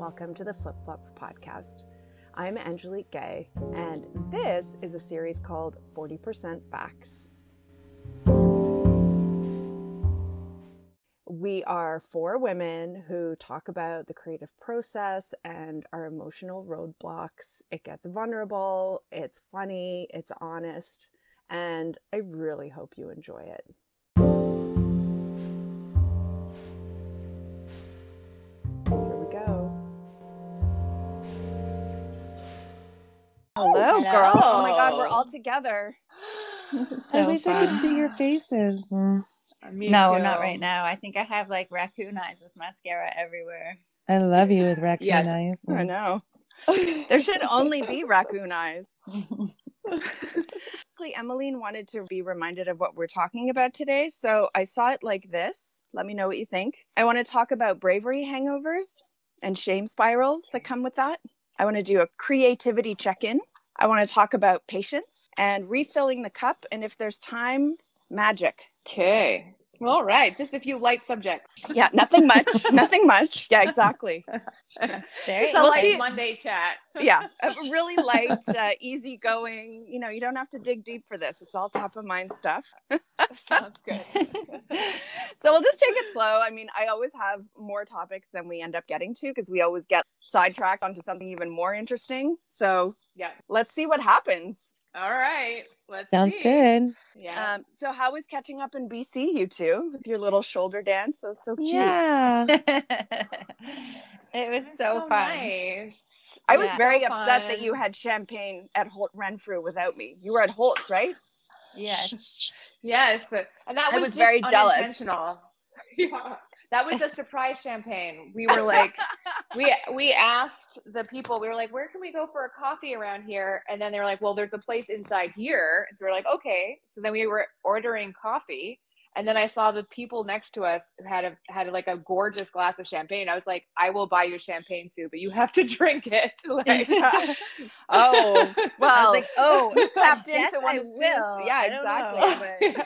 welcome to the Flip Flops podcast. I'm Angelique Gay, and this is a series called 40% Facts. We are four women who talk about the creative process and our emotional roadblocks. It gets vulnerable, it's funny, it's honest, and I really hope you enjoy it. Oh, Hello, Hello. girl. Oh my god, we're all together. I wish I could see your faces. Mm. Uh, me no, too. not right now. I think I have like raccoon eyes with mascara everywhere. I love you with raccoon Yes. eyes. I mm. know. There should only be raccoon eyes. Basically, Emmeline wanted to be reminded of what we're talking about today. So I saw it like this. Let me know what you think. I want to talk about bravery hangovers and shame spirals that come with that. I want to do a creativity check in. I want to talk about patience and refilling the cup. And if there's time, magic. Okay. All right. Just a few light subjects. Yeah, nothing much. nothing much. Yeah, exactly. There Just a light see- Monday chat. yeah, a really light, uh, easygoing. You know, you don't have to dig deep for this. It's all top of mind stuff. Sounds good. So we'll just take it slow. I mean, I always have more topics than we end up getting to because we always get sidetracked onto something even more interesting. So Yeah. let's see what happens. All right. Let's Sounds see. good. Yeah. Um, so how was catching up in BC, you two, with your little shoulder dance? That was so cute. Yeah. it was That's so, fun. Nice. I was very So upset that you had champagne at Holt Renfrew without me. You were at Holt's, right? Yes. Yes, and that I was, was just very jealous. unintentional. yeah. That was a surprise champagne. We were like, we we asked the people. We were like, where can we go for a coffee around here? And then they were like, well, there's a place inside here. And so we are like, okay. So then we were ordering coffee, and then I saw the people next to us who had a had like a gorgeous glass of champagne. I was like, I will buy you champagne, too, but you have to drink it. Like, oh, I well, was like, oh, you tapped yes, into one I of Sue's- will. Yeah, I don't exactly. know,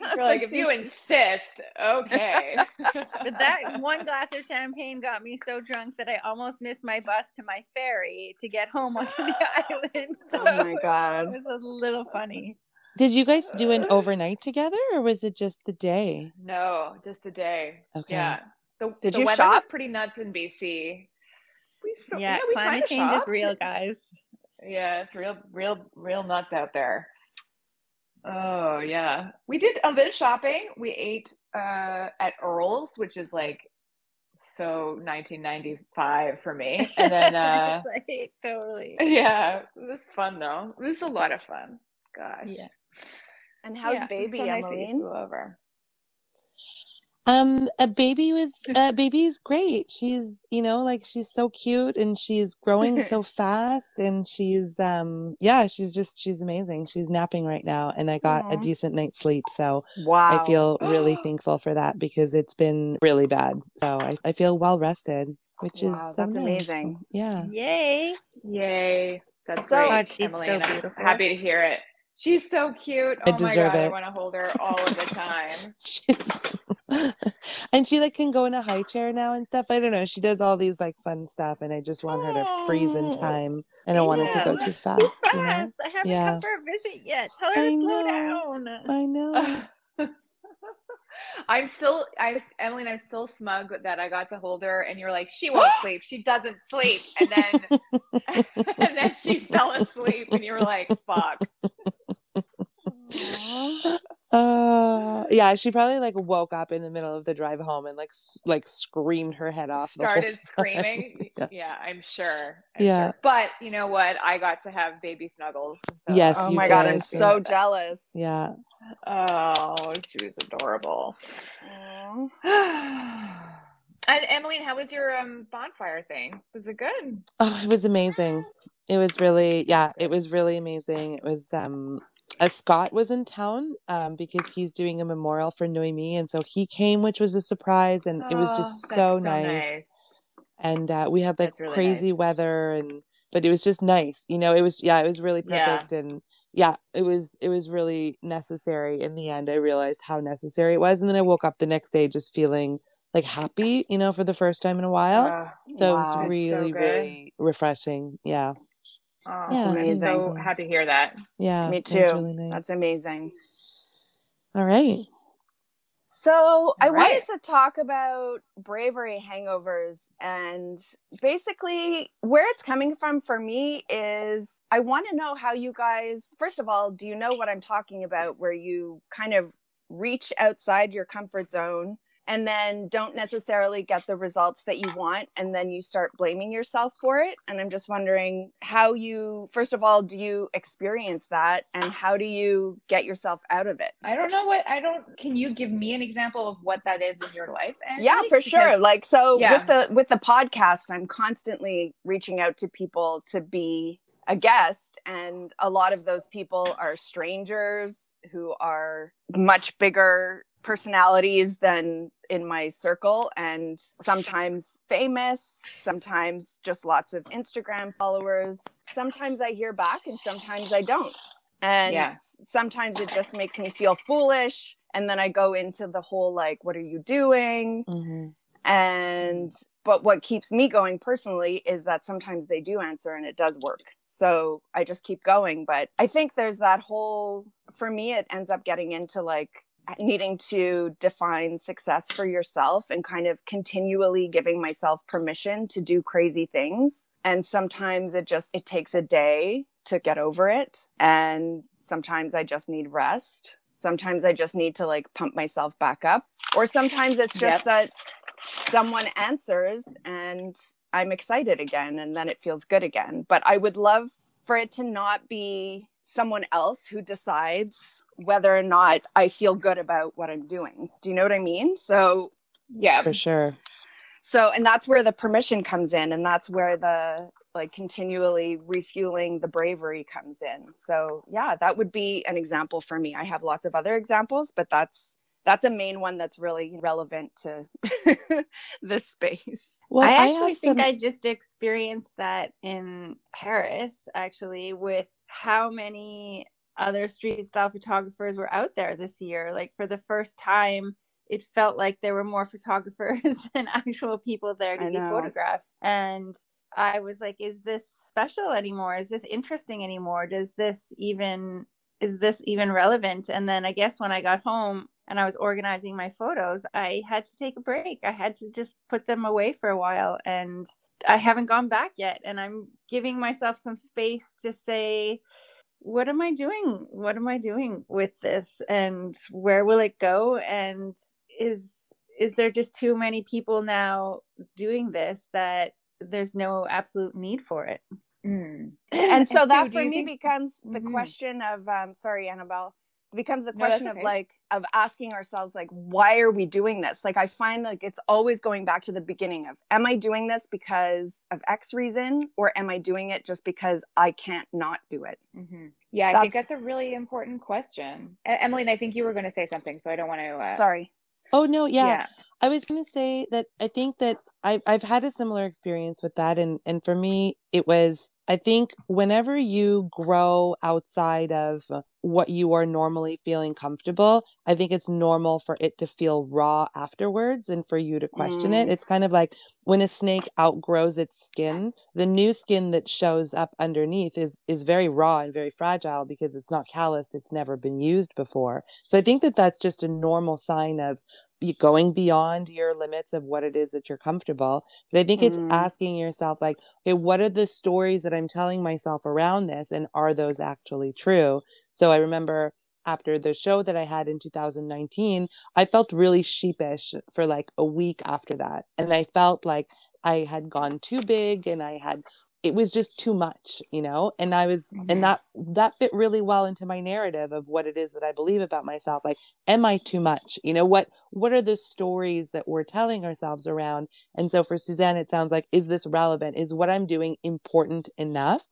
but, You're like, if you insist, okay. but that one glass of champagne got me so drunk that I almost missed my bus to my ferry to get home on the island. So oh my god. it was a little funny. Did you guys do an overnight together or was it just the day? No, just the day. Okay. Yeah. The, Did the you weather shop? was pretty nuts in BC. We so, yeah, we climate kinda change is real, guys. Yeah, it's real, real, real nuts out there. Oh yeah, we did a bit of shopping. We ate uh, at Earl's, which is like so 1995 for me. And then uh, like, totally. yeah, it was fun though. It was a lot of fun. Gosh. Yeah. And how's Yeah, baby so nice that you Emmeline? flew over. Um a baby was a uh baby's great. She's, you know, like she's so cute and she's growing so fast and she's um yeah, she's just she's amazing. She's napping right now and I got Aw. a decent night's sleep. So Wow. I feel really thankful for that because it's been really bad. So I, I feel well rested, which Wow, is so that's nice. amazing. Yeah. Yay. Yay. That's So- great. God, she's so Emily, I'm beautiful. happy to hear it. She's so cute. I oh my deserve god, I want to hold her all of the time. She's and she like can go in a high chair now and stuff. I don't know. She does all these like fun stuff and I just want her to freeze in Oh. time. I don't want it to go too fast. Too you know? I haven't Yeah. come for a visit yet. Tell her I to slow know. down. I know. I'm still, I, Emily, I'm still smug that I got to hold her, and you're like, she won't sleep. She doesn't sleep, and then, and then she fell asleep, and you were like, fuck. Uh, yeah, she probably like woke up in the middle of the drive home and like s- like screamed her head off. Started time. screaming. Yeah. Yeah, I'm sure. I'm Yeah. sure. But you know what? I got to have baby snuggles. so- Yes, Oh you my god, I'm did. so jealous. Yeah. Oh, she was adorable. and Emily, how was your um bonfire thing? Was it good? Oh, it was amazing. It was really, yeah, it was really amazing. It was, um, uh, Scott was in town um, because he's doing a memorial for Noemi, and so he came, which was a surprise, and it was Oh, just that's so, nice. And uh, we had like really crazy nice. weather, and but it was just nice, you know. It was, yeah, it was really Yeah. perfect, and yeah, it was, it was really necessary. In the end, I realized how necessary it was, and then I woke up the next day just feeling like happy, you know, for the first time in a while. Uh, so it was it's so really, really refreshing. Yeah. Oh, Yeah, I'm amazing. so happy to hear that. Yeah. Me it was too. really nice. That's amazing. All right. So I All wanted to talk about bravery hangovers and basically where it's coming from for me is I want to know how you guys first of all, do you know what I'm talking about where you kind of reach outside your comfort zone and then don't necessarily get the results that you want and then you start blaming yourself for it and i'm just wondering how you first of all do you experience that and how do you get yourself out of it I don't know what I don't. Can you give me an example of what that is in your life? yeah for sure Because- like so yeah. with the with the podcast i'm constantly reaching out to people to be a guest and a lot of those people are strangers who are much bigger personalities than in my circle and sometimes famous sometimes just lots of instagram followers. Sometimes i hear back and sometimes i don't. And Yeah. sometimes it just makes me feel foolish. And then i go into the whole like what are you doing? Mhm. and but what keeps me going personally is that sometimes they do answer and it does work. So i just keep going. But i think there's that whole for me it ends up getting into like needing to define success for yourself and kind of continually giving myself permission to do crazy things and sometimes it just it takes a day to get over it and sometimes i just need rest sometimes i just need to like pump myself back up or sometimes it's just Yep. that someone answers and I'm excited again and then it feels good again. But I would love for it to not be someone else who decides whether or not I feel good about what I'm doing. Do you know what I mean? So Yeah. For sure. so and that's where the permission comes in and that's where the like continually refueling the bravery comes in. So yeah, that would be an example for me. I have lots of other examples, but that's that's a main one that's really relevant to this space. Well, I I, actually have think some- I just experienced that in Paris, actually, with how many other street style photographers were out there this year. Like for the first time, it felt like there were more photographers than actual people there to I be know. photographed. And I was like, is this special anymore? Is this interesting anymore? Does this even is this even relevant? And then I guess when I got home and I was organizing my photos, I had to take a break. I had to just put them away for a while and I haven't gone back yet. And I'm giving myself some space to say, what am I doing? What am I doing with this? And where will it go? And is is there just too many people now doing this that there's no absolute need for it? Mm. and so Sue, that do for me think- becomes the Mhm. question of um sorry annabelle becomes the No, that's question of like of asking ourselves like why are we doing this like i find like it's always going back to the beginning of am i doing this because of x reason or am i doing it just because i can't not do it hmm Yeah, I think That's- that's a really important question. Emily, and I think you were going to say something, so I don't want to. Uh, sorry Oh no, yeah. yeah. I was going to say that I think that I've I've had a similar experience with that, and and for me, it was I think whenever you grow outside of what you are normally feeling comfortable, I think it's normal for it to feel raw afterwards, and for you to question it. Mm. It's kind of like when a snake outgrows its skin, the new skin that shows up underneath is is very raw and very fragile because it's not calloused, it's never been used before. So I think that that's just a normal sign of going beyond your limits of what it is that you're comfortable. But I think it's Mm. asking yourself, like, okay, what are the stories that I'm telling myself around this? And are those actually true? So I remember after the show that I had in 2019, I felt really sheepish for like a week after that. And I felt like I had gone too big and I had it was just too much you know? And i was Mhm. and that that fit really well into my narrative of what it is that i believe about myself like am i too much? You know what what are the stories that we're telling ourselves around? And so for suzanne it sounds like is this relevant? Is what i'm doing important enough?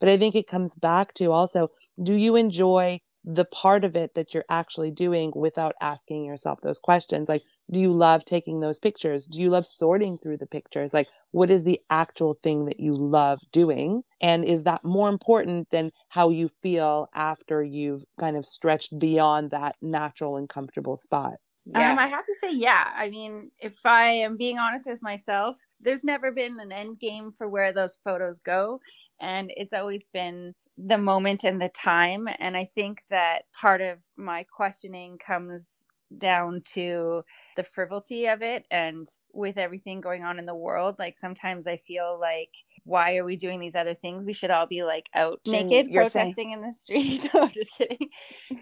But i think it comes back to also do you enjoy the part of it that you're actually doing without asking yourself those questions like do you love taking those pictures do you love sorting through the pictures like what is the actual thing that you love doing and is that more important than how you feel after you've kind of stretched beyond that natural and comfortable spot Yeah. Um, I have to say, yeah. I mean, if I am being honest with myself, there's never been an end game for where those photos go. And it's always been the moment and the time. And I think that part of my questioning comes down to the frivolity of it and with everything going on in the world like sometimes i feel like why are we doing these other things? We should all be like out naked protesting saying- in the street. No i'm just kidding.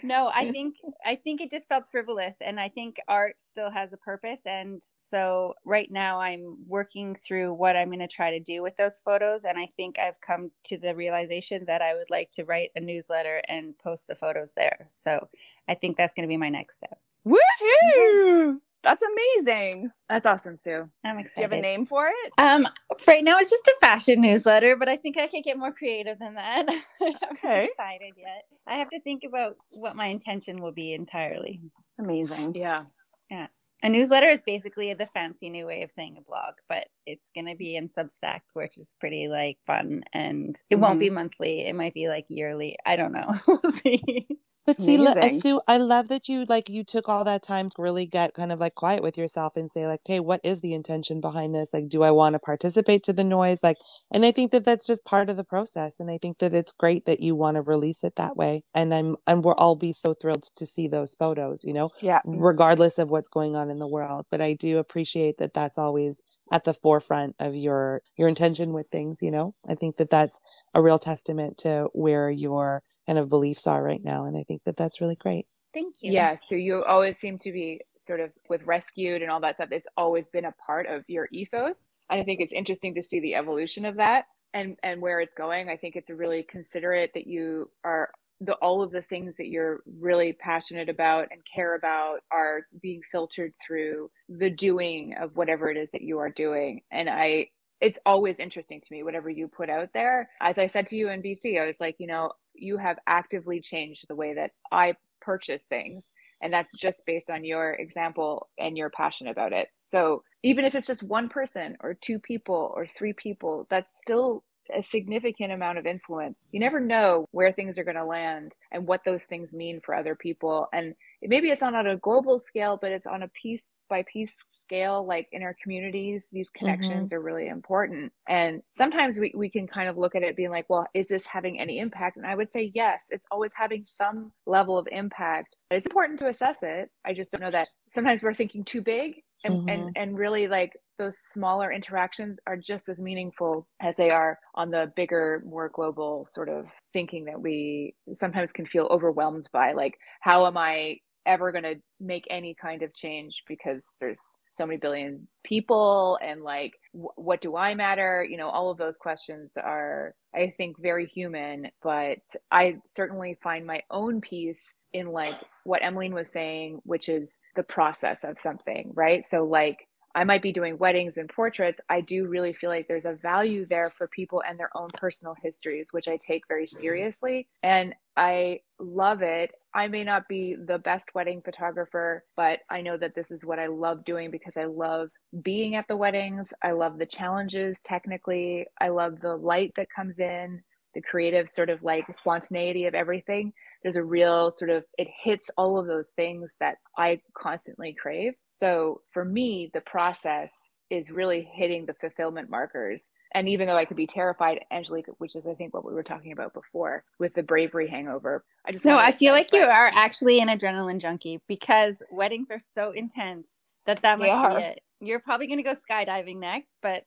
No i think i think it just felt frivolous and i think art still has a purpose. And so right now i'm working through what i'm going to try to do with those photos. And i think i've come to the realization that i would like to write a newsletter and post the photos there. So i think that's going to be my next step Woohoo! That's amazing. That's awesome, Sue. i'm excited. Do you have a name for it? Um, right now it's just the fashion newsletter, but I think I could get more creative than that. I haven't Okay. decided yet. I have to think about what my intention will be entirely. Amazing. Yeah. Yeah. A newsletter is basically the fancy new way of saying a blog, but it's gonna be in Substack, which is pretty like fun, and it won't be monthly. It might be like yearly. I don't know. we'll see. But see, Sue, I love that you like you took all that time to really get kind of like quiet with yourself and say like, "Hey, what is the intention behind this? Like, do I want to participate to the noise?" Like, and I think that that's just part of the process, and I think that it's great that you want to release it that way. And I'm and we'll all be so thrilled to see those photos, you know, Yeah. regardless of what's going on in the world. But I do appreciate that that's always at the forefront of your your intention with things. You know, I think that that's a real testament to where your kind of beliefs are right now, and I think that that's really great. Thank you. Yeah. So you always seem to be sort of with rescued and all that stuff. It's always been a part of your ethos. And I think it's interesting to see the evolution of that and and where it's going. I think it's really considerate that you are the all of the things that you're really passionate about and care about are being filtered through the doing of whatever it is that you are doing. And I it's always interesting to me whatever you put out there. As I said to you in BC, I was like, you know, you have actively changed the way that I purchase things and that's just based on your example and your passion about it. So even if it's just one person or two people or three people that's still a significant amount of influence. You never know where things are going to land and what those things mean for other people. And maybe it's not on a global scale but it's on a piece by piece scale like in our communities these mm-hmm. connections are really important. And sometimes we, we can kind of look at it being like well is this having any impact? And i would say yes it's always having some level of impact. It's important to assess it. I just don't know that sometimes we're thinking too big and and, mm-hmm. and really like those smaller interactions are just as meaningful as they are on the bigger more global sort of thinking that we sometimes can feel overwhelmed by like how am i ever going to make any kind of change because there's so many billion people and like wh- what do i matter? You know all of those questions are i think very human but i certainly find my own peace in like what emmeline was saying which is the process of something right? So like I might be doing weddings and portraits, I do really feel like there's a value there for people and their own personal histories, which I take very seriously. And I love it. I may not be the best wedding photographer, but I know that this is what I love doing because I love being at the weddings. I love the challenges technically. I love the light that comes in, the creative sort of like spontaneity of everything. There's a real sort of, it hits all of those things that I constantly crave. So for me, the process is really hitting the fulfillment markers. And even though I could be terrified, Angelique, which is I think what we were talking about before with the bravery hangover, I just No, I feel like you are actually an adrenaline junkie because weddings are so intense that that are. be it. You're probably going to go skydiving next, but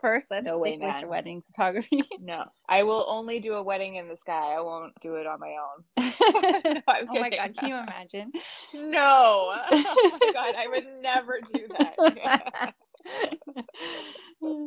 first let's No way, man. wedding photography. No, I will only do a wedding in the sky. I won't do it on my own. No, oh my god, can you imagine? No. Oh my god, I would never do that.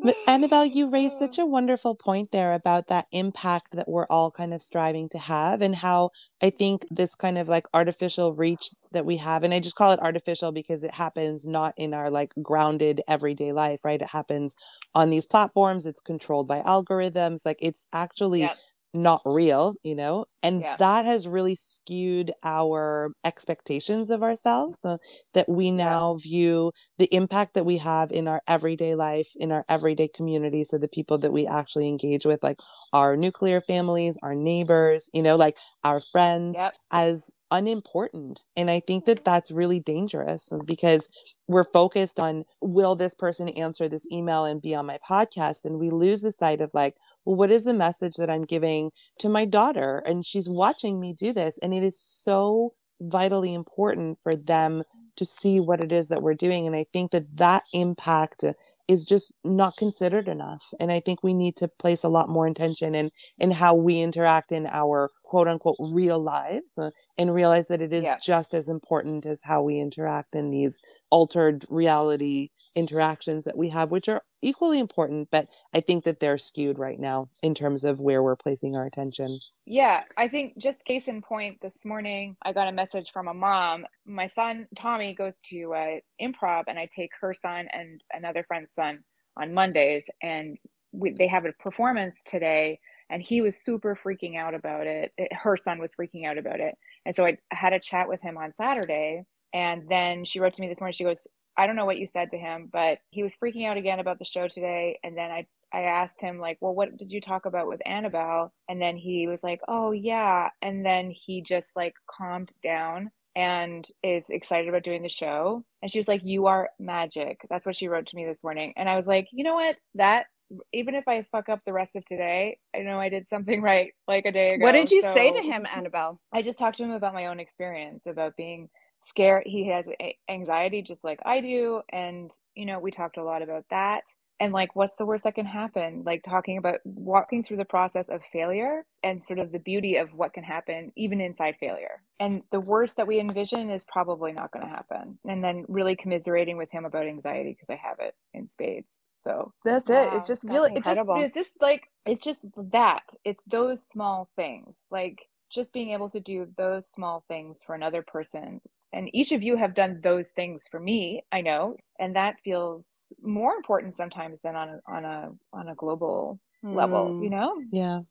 But Annabelle, you raised such a wonderful point there about that impact that we're all kind of striving to have, and how I think this kind of like artificial reach that we have, and I just call it artificial because it happens not in our like grounded everyday life, right? It happens on these platforms, it's controlled by algorithms, like it's actually Yep. Not real, you know? And Yeah. that has really skewed our expectations of ourselves uh, that we now view the impact that we have in our everyday life, in our everyday community. So the people that we actually engage with, like our nuclear families, our neighbors, you know, like our friends, Yep. as unimportant. And I think that that's really dangerous because we're focused on will this person answer this email and be on my podcast? And we lose the sight of like, what is the message that I'm giving to my daughter? And she's watching me do this. And it is so vitally important for them to see what it is that we're doing. And I think that that impact is just not considered enough. And I think we need to place a lot more intention in, in how we interact in our quote unquote real lives uh, and realize that it is Yeah. just as important as how we interact in these altered reality interactions that we have, which are equally important. But I think that they're skewed right now in terms of where we're placing our attention. Yeah, I think just case in point, this morning I got a message from a mom. My son Tommy goes to uh, improv, and I take her son and another friend's son on Mondays, and we, they have a performance today. And he was super freaking out about it. it. Her son was freaking out about it, and so I had a chat with him on Saturday. And then she wrote to me this morning. She goes, "I don't know what you said to him, but he was freaking out again about the show today." And then I I asked him like, "Well, what did you talk about with Annabelle?" And then he was like, "Oh, yeah." And then he just like calmed down and is excited about doing the show. And she was like, "You are magic." That's what she wrote to me this morning. And I was like, "You know what? That even if I fuck up the rest of today, I know I did something right like a day ago." What did you say to him, Annabelle? I just talked to him about my own experience about being scared. He has anxiety just like I do. And, you know, we talked a lot about that. And like, what's the worst that can happen? Like, talking about walking through the process of failure and sort of the beauty of what can happen even inside failure. And the worst that we envision is probably not going to happen. And then really commiserating with him about anxiety because I have it in spades. So that's it. It's just really, it's just, it's just like, it's just that. It's those small things. Like, just being able to do those small things for another person and each of you have done those things for me i know and that feels more important sometimes than on a on a on a global level Hmm. you know Yeah.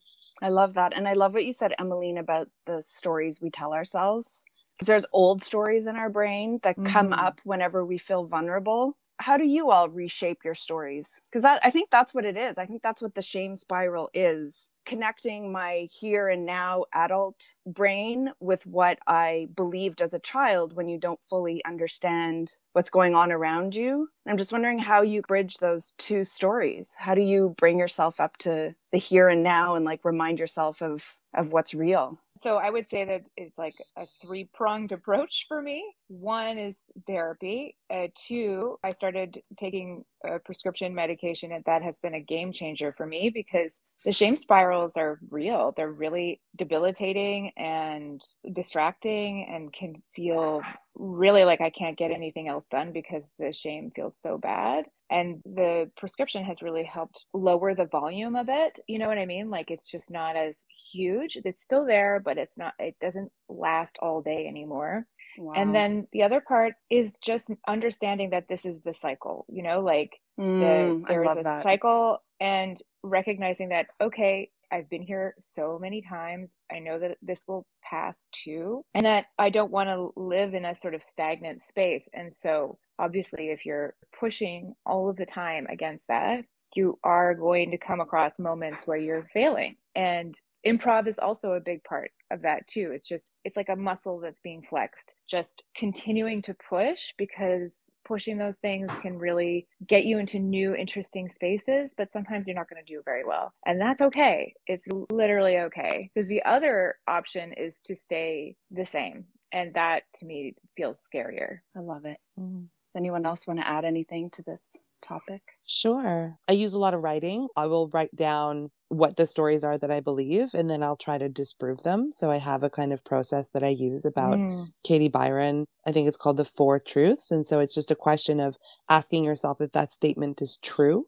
I love that. And I love what you said, Emmeline, about the stories we tell ourselves. Because there's old stories in our brain that come Mhm. up whenever we feel vulnerable. How do you all reshape your stories? Because I think that's what it is. I think that's what the shame spiral is. Connecting my here and now adult brain with what I believed as a child when you don't fully understand what's going on around you. I'm just wondering how you bridge those two stories. How do you bring yourself up to the here and now and like remind yourself of of what's real? so i would say that it's like a three pronged approach for me one is therapy. Uh, two i started taking a prescription medication and that has been a game changer for me because the shame spirals are real. They're really debilitating and distracting and can feel really like i can't get anything else done because the shame feels so bad. And the prescription has really helped lower the volume a bit you know what i mean? Like it's just not as huge. It's still there but it's not it doesn't last all day anymore Wow. and then the other part is just understanding that this is the cycle you know like the, Mm, I there is a that. cycle and recognizing that okay i've been here so many times i know that this will pass too and that i don't want to live in a sort of stagnant space and so obviously if you're pushing all of the time against that you are going to come across moments where you're failing and improv is also a big part of that too. It's just it's like a muscle that's being flexed. Just continuing to push because pushing those things can really get you into new interesting spaces but sometimes you're not going to do very well. And that's okay. It's literally okay. Because the other option is to stay the same. And that to me feels scarier. I love it. Mm. Does anyone else want to add anything to this topic? Sure. I use a lot of writing. I will write down what the stories are that I believe, and then I'll try to disprove them. So I have a kind of process that I use about Mm. Katie Byron. I think it's called the Four Truths. And so it's just a question of asking yourself if that statement is true.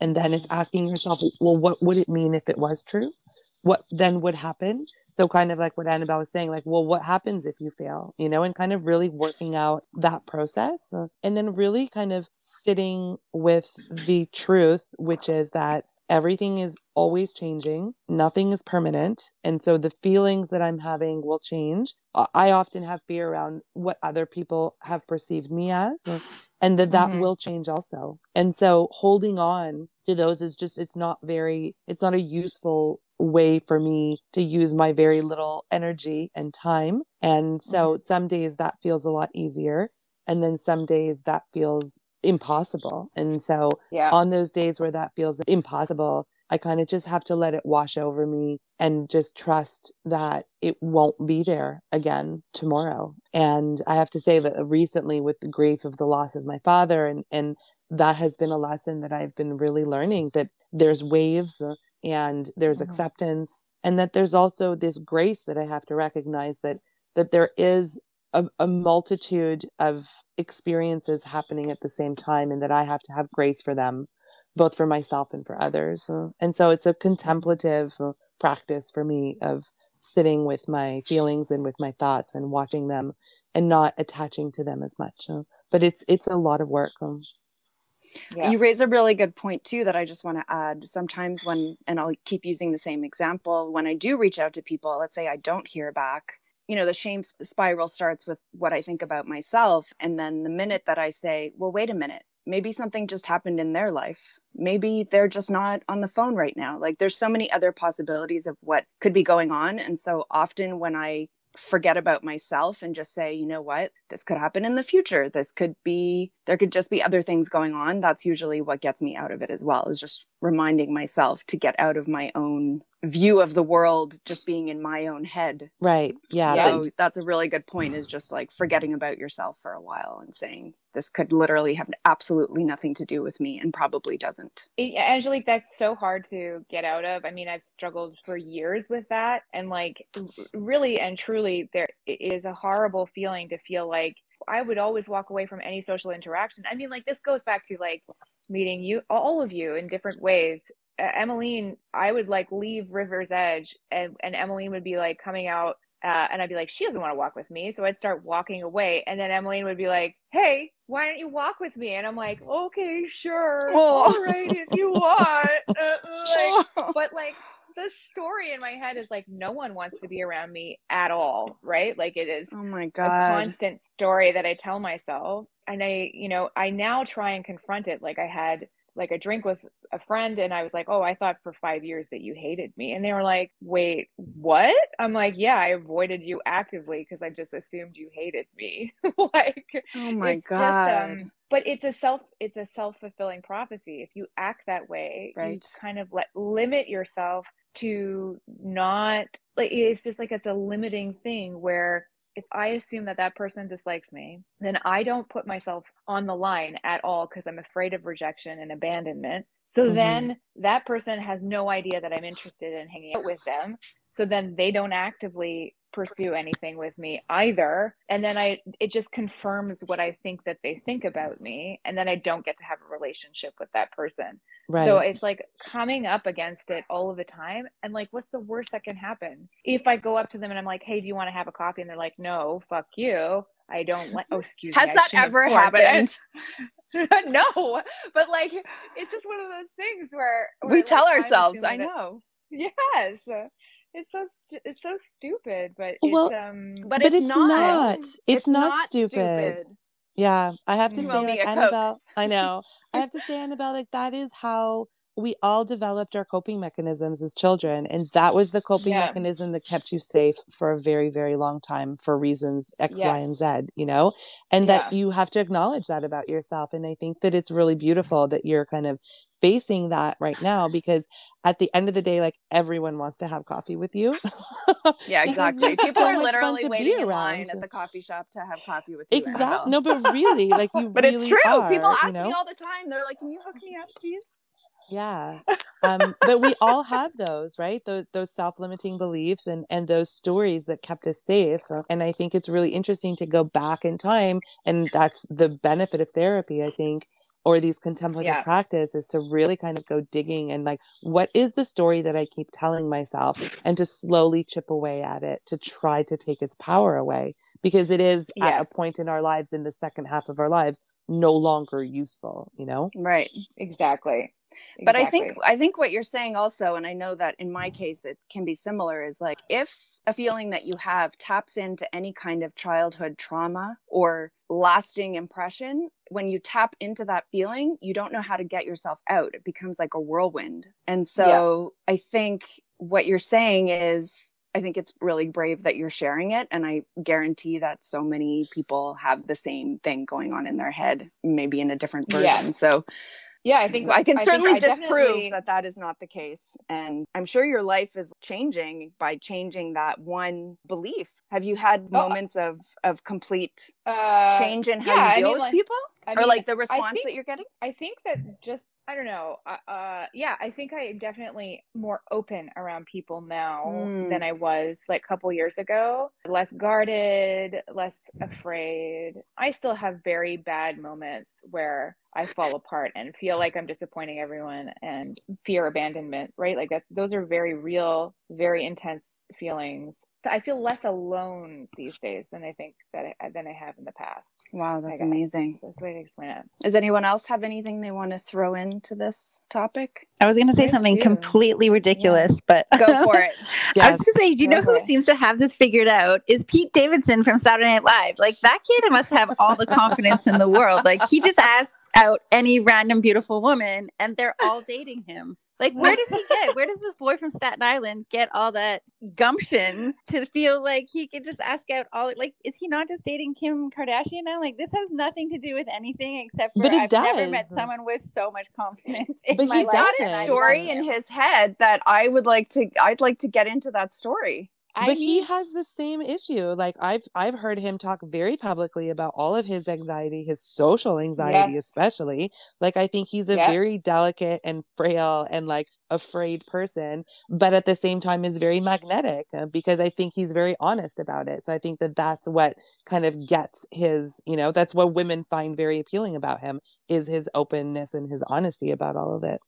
And then it's asking yourself, well, what would it mean if it was true? What then would happen? So kind of like what Annabelle was saying, like, well, what happens if you fail? You know, and kind of really working out that process uh, and then really kind of sitting with the truth, which is that everything is always changing, nothing is permanent. And so the feelings that I'm having will change. I often have fear around what other people have perceived me as. And that that Mhm. will change also. And so holding on to those is just, it's not very, it's not a useful way for me to use my very little energy and time. And so mm-hmm. some days that feels a lot easier. And then some days that feels impossible. And so Yeah. on those days where that feels impossible, I kind of just have to let it wash over me and just trust that it won't be there again tomorrow. And I have to say that recently with the grief of the loss of my father and, and that has been a lesson that I've been really learning that there's waves and there's Mhm. acceptance and that there's also this grace that I have to recognize that that there is a, a multitude of experiences happening at the same time and that I have to have grace for them both for myself and for others. And so it's a contemplative practice for me of sitting with my feelings and with my thoughts and watching them and not attaching to them as much. But it's it's a lot of work. Yeah. You raise a really good point too that I just want to add. Sometimes when, and I'll keep using the same example, when I do reach out to people, let's say I don't hear back, you know, the shame spiral starts with what I think about myself. And then the minute that I say, well, wait a minute, maybe something just happened in their life. Maybe they're just not on the phone right now. Like there's so many other possibilities of what could be going on. And so often when I forget about myself and just say, you know what, this could happen in the future. This could be, there could just be other things going on. That's usually what gets me out of it as well, is just reminding myself to get out of my own view of the world, just being in my own head. right. Yeah. Yeah. that- So that's a really good point, is just like forgetting about yourself for a while and saying, this could literally have absolutely nothing to do with me and probably doesn't. It- Angelique, that's so hard to get out of. I mean, I've struggled for years with that. And like, really and truly, there is a horrible feeling to feel like I would always walk away from any social interaction. I mean, like, this goes back to like meeting you, all of you in different ways. Uh, Emmeline, I would like leave River's Edge, and, and Emmeline would be like coming out. Uh, and I'd be like, she doesn't want to walk with me. So I'd start walking away. And then Emmeline would be like, hey, why don't you walk with me? And I'm like, okay, sure. Oh. All right, if you want. Uh, like, but like, the story in my head is like, no one wants to be around me at all, right? Like, it is oh my a God. constant story that I tell myself. And I, you know, I now try and confront it. Like, I had like a drink with a friend and I was like, "Oh, I thought for 5 years that you hated me." And they were like, "Wait, what?" I'm like, "Yeah, I avoided you actively because I just assumed you hated me." like Oh my it's God. just um but it's a self it's a self-fulfilling prophecy. If you act that way, you Right. kind of let limit yourself to not like it's just like it's a limiting thing where if I assume that that person dislikes me, then I don't put myself on the line at all because I'm afraid of rejection and abandonment. So Mhm. then that person has no idea that I'm interested in hanging out with them. So then they don't actively pursue anything with me either. And then I it just confirms what I think that they think about me. And then I don't get to have a relationship with that person. right. So it's like coming up against it all of the time. And like, what's the worst that can happen? If I go up to them and I'm like, hey, do you want to have a coffee? And they're like, no, fuck you. I don't like, oh, excuse Has me. has that ever sworn, happened? no, but like, it's just one of those things where, where we like, tell I'm ourselves, I assuming that- know. Yes. It's so, stu- it's so stupid, but Well, it's, um, But, But it's, it's not. not. It's not stupid. Yeah, I have to You say, owe like. Annabelle, I know. I have to say, Annabelle, like that is how we all developed our coping mechanisms as children. And that was the coping Yeah. mechanism that kept you safe for a very, very long time for reasons X, Y, and Z, you know? And that you have to acknowledge that about yourself. And I think that it's really beautiful that you're kind of facing that right now because at the end of the day, like everyone wants to have coffee with you. Yeah, exactly. People so are literally waiting in line at the coffee shop to have coffee with you. Exactly. No, but really, like you but really it's true. are, People ask you know? me all the time. They're like, "Can you hook me up, please?" Yeah. Um, but we all have those, right? Those, those self-limiting beliefs and, and those stories that kept us safe. Uh, And I think it's really interesting to go back in time. And that's the benefit of therapy, I think, or these contemplative Yeah. practice is to really kind of go digging and like, what is the story that I keep telling myself and to slowly chip away at it to try to take its power away because it is at a point in our lives in the second half of our lives no longer useful, you know? Right. Exactly. But i think i think what you're saying also and i know that in my mm-hmm. case it can be similar is like if a feeling that you have taps into any kind of childhood trauma or lasting impression when you tap into that feeling you don't know how to get yourself out it becomes like a whirlwind and so i think what you're saying is I think it's really brave that you're sharing it. And I guarantee that so many people have the same thing going on in their head, maybe in a different version. Yes. So yeah, I think I can think certainly I disprove that that is not the case. And I'm sure your life is changing by changing that one belief. Have you had Oh, moments of, of complete uh, change in how yeah, you deal mean, with like- people? I or mean, like the response think- that you're getting? I think that just I don't know. Uh, uh, yeah, I think I am definitely more open around people now Mm. than I was like a couple years ago. Less guarded, less afraid. I still have very bad moments where I fall apart and feel like I'm disappointing everyone and fear abandonment, right? Like that those are very real, very intense feelings. So I feel less alone these days than I think that I, than I have in the past. Wow, that's amazing. That's the way to explain it. Does anyone else have anything they want to throw into this topic? I was going to say Very something few. completely ridiculous, but Go for it. I was going to say, do you Go know who it. seems to have this figured out? Is Pete Davidson from Saturday Night Live. Like that kid must have all the confidence in the world. Like he just asks out any random beautiful woman, and they're all dating him. Like where does he get? Where does this boy from Staten Island get all that gumption to feel like he could just ask out all? Like, is he not just dating Kim Kardashian now? Like this has nothing to do with anything except for But it I've never met someone with so much confidence. In But my he life, does and it. I love story in his head that I would like to I'd like to get into that story. I but he has the same issue like i've i've heard him talk very publicly about all of his anxiety his social anxiety Yes. especially like i think he's a Yep. very delicate and frail and like afraid person but at the same time is very magnetic uh, because i think he's very honest about it so i think that that's what kind of gets his you know that's what women find very appealing about him is his openness and his honesty about all of it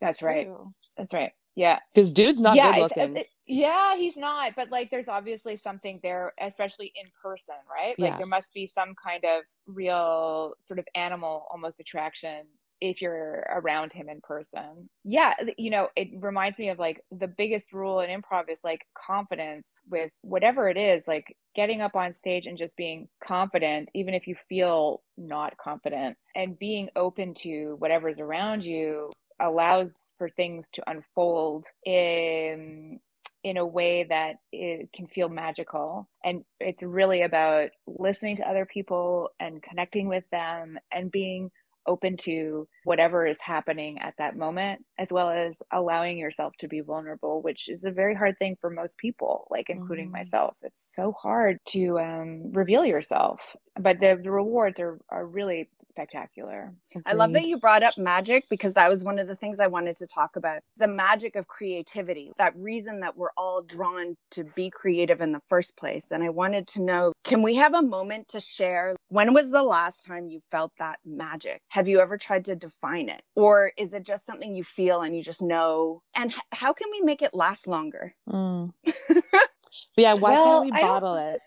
That's right. That's right. Yeah. because dude's not yeah, good uh, looking it- yeah, he's not. But like, there's obviously something there, especially in person, right? Like, Yeah. there must be some kind of real sort of animal almost attraction if you're around him in person. Yeah, you know, it reminds me of like the biggest rule in improv is like confidence with whatever it is, like getting up on stage and just being confident, even if you feel not confident, and being open to whatever's around you allows for things to unfold in in a way that it can feel magical. And it's really about listening to other people and connecting with them and being open to whatever is happening at that moment as well as allowing yourself to be vulnerable which is a very hard thing for most people like including Mhm. myself it's so hard to um, reveal yourself but the, the rewards are, are really spectacular I love that you brought up magic because that was one of the things I wanted to talk about. The magic of creativity, that reason that we're all drawn to be creative in the first place. And I wanted to know can we have a moment to share? When was the last time you felt that magic? Have you ever tried to define it? Or is it just something you feel and you just know? And h- how can we make it last longer? Mm. But yeah why Well, can't we bottle it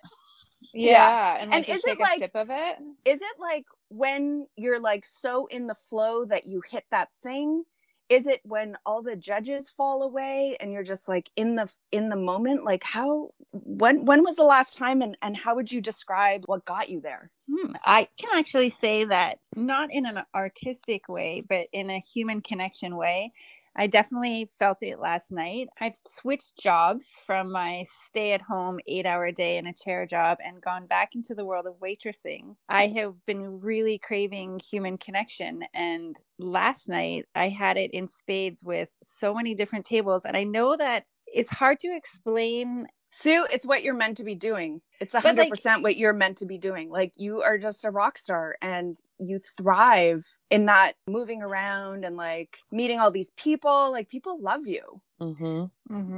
yeah, Yeah. and like And just is it a like- sip of it is it like when you're like so in the flow that you hit that thing is it when all the judges fall away and you're just like in the in the moment like how when when was the last time and and how would you describe what got you there Hmm, I can actually say that not in an artistic way, but in a human connection way. I definitely felt it last night. I've switched jobs from my stay at home eight hour day in a chair job and gone back into the world of waitressing. I have been really craving human connection. And last night I had it in spades with so many different tables. And I know that it's hard to explain sue it's what you're meant to be doing it's a But, like- 100% what you're meant to be doing like you are just a rock star and you thrive in that moving around and like meeting all these people like people love you mm-hmm.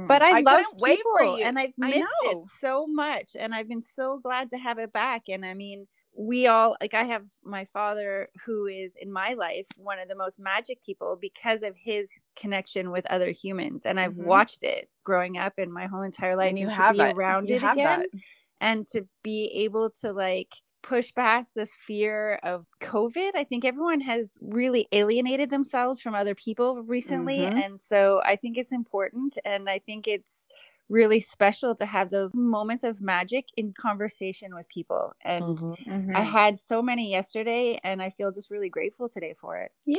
But I, I love couldn't wait for people, you. and I've missed it so much, and I've been so glad to have it back. And I mean, we all like I have my father who is in my life one of the most magic people because of his connection with other humans, and I've Mhm. watched it growing up in my whole entire life. and you to have be it around you it have again, that and to be able to like push past this fear of COVID. I think everyone has really alienated themselves from other people recently. Mhm. And so I think it's important. And I think it's really special to have those moments of magic in conversation with people. And Mhm. Mhm. I had so many yesterday, and I feel just really grateful today for it. Yay!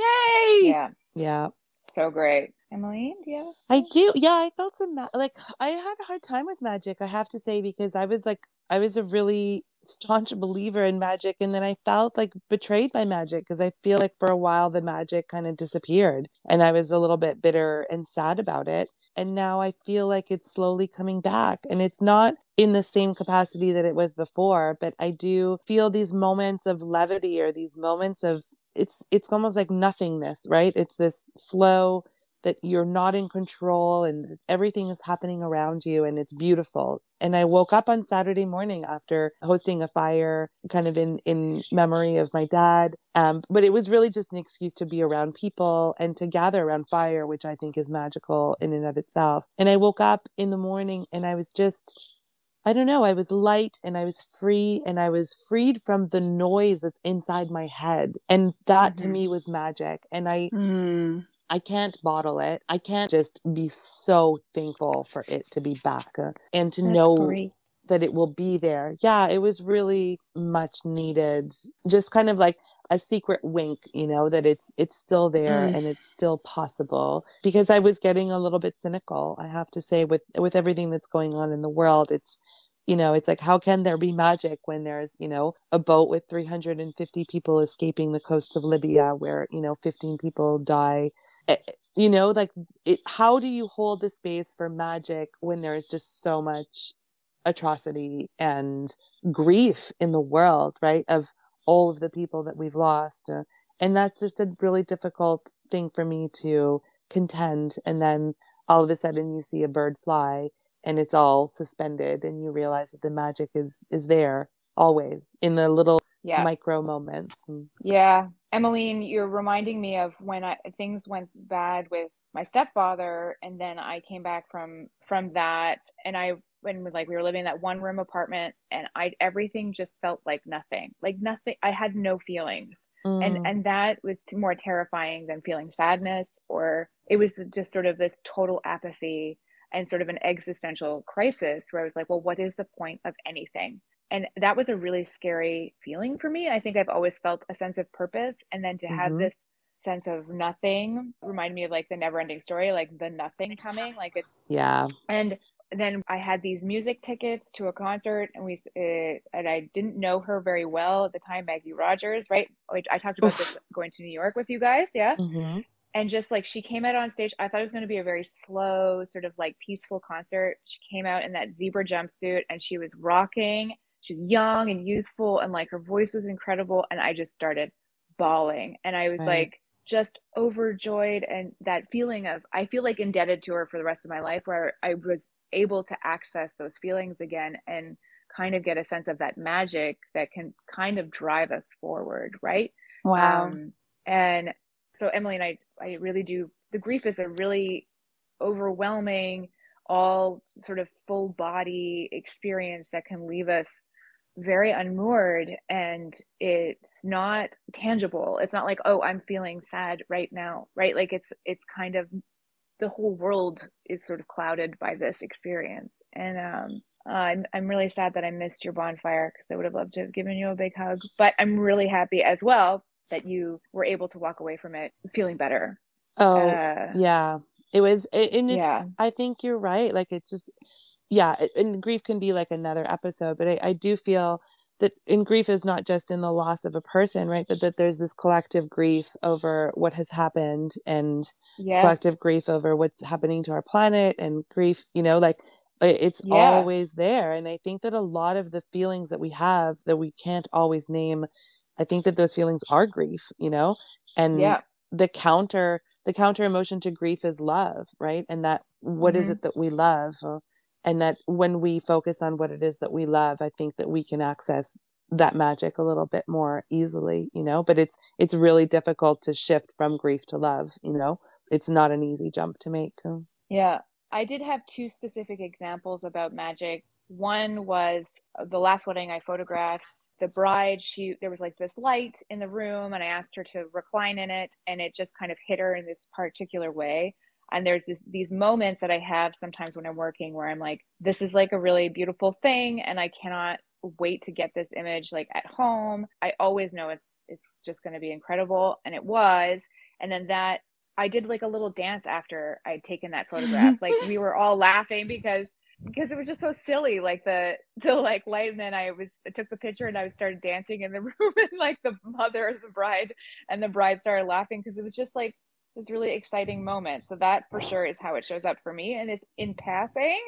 yeah, Yeah. so great. Emily, do you have? I do. Yeah, I felt some ma- like I had a hard time with magic, I have to say, because I was like I was a really staunch believer in magic and then I felt like betrayed by magic because I feel like for a while the magic kind of disappeared and I was a little bit bitter and sad about it. And now I feel like it's slowly coming back and it's not in the same capacity that it was before, but I do feel these moments of levity or these moments of it's it's almost like nothingness, right? It's this flow that you're not in control and everything is happening around you and it's beautiful. And I woke up on Saturday morning after hosting a fire kind of in in memory of my dad. Um, but it was really just an excuse to be around people and to gather around fire, which I think is magical in and of itself. And I woke up in the morning and I was just I don't know, I was light and I was free and I was freed from the noise that's inside my head. And that to Mhm. me was magic. And I Mm. I can't bottle it. I can't just be so thankful for it to be back uh, and to That's know great. that it will be there. Yeah, it was really much needed. Just kind of like a secret wink, you know, that it's it's still there Mm. and it's still possible because I was getting a little bit cynical, I have to say with with everything that's going on in the world. It's you know, it's like how can there be magic when there's, you know, a boat with 350 people escaping the coast of Libya where, you know, 15 people die you know like it, how do you hold the space for magic when there is just so much atrocity and grief in the world right of all of the people that we've lost uh, and that's just a really difficult thing for me to contend and then all of a sudden you see a bird fly and it's all suspended and you realize that the magic is is there always in the little Yeah, micro moments And- yeah. Emmeline, you're reminding me of when I things went bad with my stepfather, and then I came back from from that, and I when like we were living in that one room apartment, and I everything just felt like nothing, like nothing. I had no feelings. Mm, and and that was more terrifying than feeling sadness or it was just sort of this total apathy and sort of an existential crisis where i was like well what is the point of anything and that was a really scary feeling for me i think i've always felt a sense of purpose and then to have Mhm. this sense of nothing remind me of like the never ending story like the nothing coming like it's yeah and then I had these music tickets to a concert, and we uh, and I didn't know her very well at the time, Maggie Rogers, right? I, I talked about Oof. this going to New York with you guys, yeah. Mhm. And just like she came out on stage, I thought it was going to be a very slow, sort of like peaceful concert. She came out in that zebra jumpsuit, and she was rocking. She was young and youthful, and like her voice was incredible. And I just started bawling, and I was Right. like just overjoyed and that feeling of I feel like indebted to her for the rest of my life where I was able to access those feelings again and kind of get a sense of that magic that can kind of drive us forward, right? Wow. Um, and so Emily and I I really do the grief is a really overwhelming all sort of full body experience that can leave us very unmoored and it's not tangible. It's not like oh i'm feeling sad right now right? Like it's it's kind of the whole world is sort of clouded by this experience. And um i'm i'm really sad that i missed your bonfire because i would have loved to have given you a big hug but i'm really happy as well that you were able to walk away from it feeling better. Oh uh, yeah. It was it, and it's Yeah. i think you're right. Like it's just yeah and grief can be like another episode but I, I do feel that in grief is not just in the loss of a person right but that there's this collective grief over what has happened and yes collective grief over what's happening to our planet and grief you know like it's Yeah. always there and i think that a lot of the feelings that we have that we can't always name i think that those feelings are grief you know and yeah the counter the counter emotion to grief is love right and that what is Mhm. it that we love Uh, and that when we focus on what it is that we love i think that we can access that magic a little bit more easily you know but it's it's really difficult to shift from grief to love you know it's not an easy jump to make Yeah, I did have two specific examples about magic One was uh, the last wedding I photographed. The bride, she there was like this light in the room, and I asked her to recline in it, and it just kind of hit her in this particular way. And there's this, these moments that I have sometimes when I'm working where I'm like, this is like a really beautiful thing, and I cannot wait to get this image like at home. I always know it's it's just going to be incredible, and it was. And then that I did like a little dance after I'd taken that photograph. like we were all laughing because because it was just so silly like the the like light and then i was I took the picture and i started dancing in the room and like the mother of the bride and the bride started laughing because it was just like this really exciting moment so that for sure is how it shows up for me and it's in passing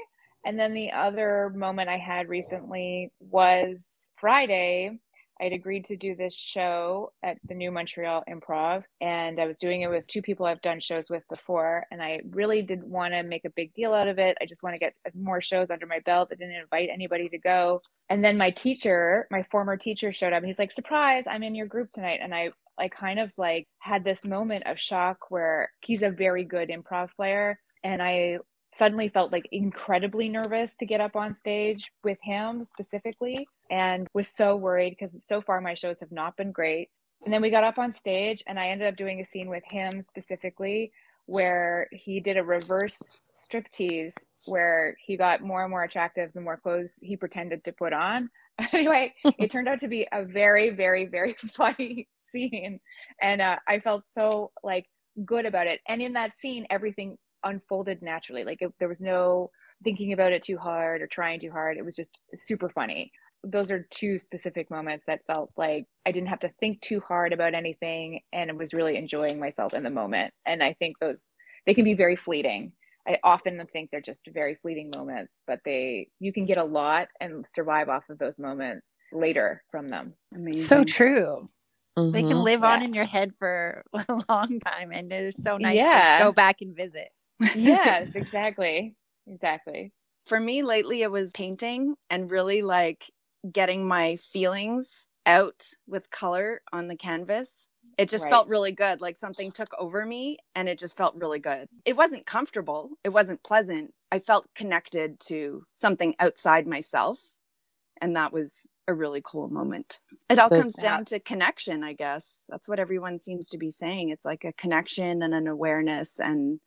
and then the other moment i had recently was friday I'd agreed to do this show at the New Montreal Improv, and I was doing it with two people I've done shows with before. And I really didn't want to make a big deal out of it. I just want to get more shows under my belt. I didn't invite anybody to go. And then my teacher, my former teacher, showed up. He's like, "Surprise! I'm in your group tonight." And I, I kind of like had this moment of shock where he's a very good improv player, and I suddenly felt like incredibly nervous to get up on stage with him specifically and was so worried because so far my shows have not been great. And then we got up on stage and I ended up doing a scene with him specifically where he did a reverse striptease where he got more and more attractive the more clothes he pretended to put on. anyway, it turned out to be a very, very, very funny scene. And uh, I felt so like good about it. And in that scene, everything unfolded naturally. Like it, there was no thinking about it too hard or trying too hard. It was just super funny. Those are two specific moments that felt like I didn't have to think too hard about anything and was really enjoying myself in the moment. And I think those they can be very fleeting. I often think they're just very fleeting moments, but they you can get a lot and survive off of those moments later from them. Amazing. So true. Mm-hmm. They can mm-hmm. live yeah. on in your head for a long time and it's so nice yeah. to go back and visit yes, exactly. Exactly. For me lately it was painting and really like getting my feelings out with color on the canvas. It just right. felt really good. Like something took over me and it just felt really good. It wasn't comfortable. It wasn't pleasant. I felt connected to something outside myself. And that was a really cool moment. It all comes down to connection, I guess. That's what everyone seems to be saying. It's like a connection and an awareness and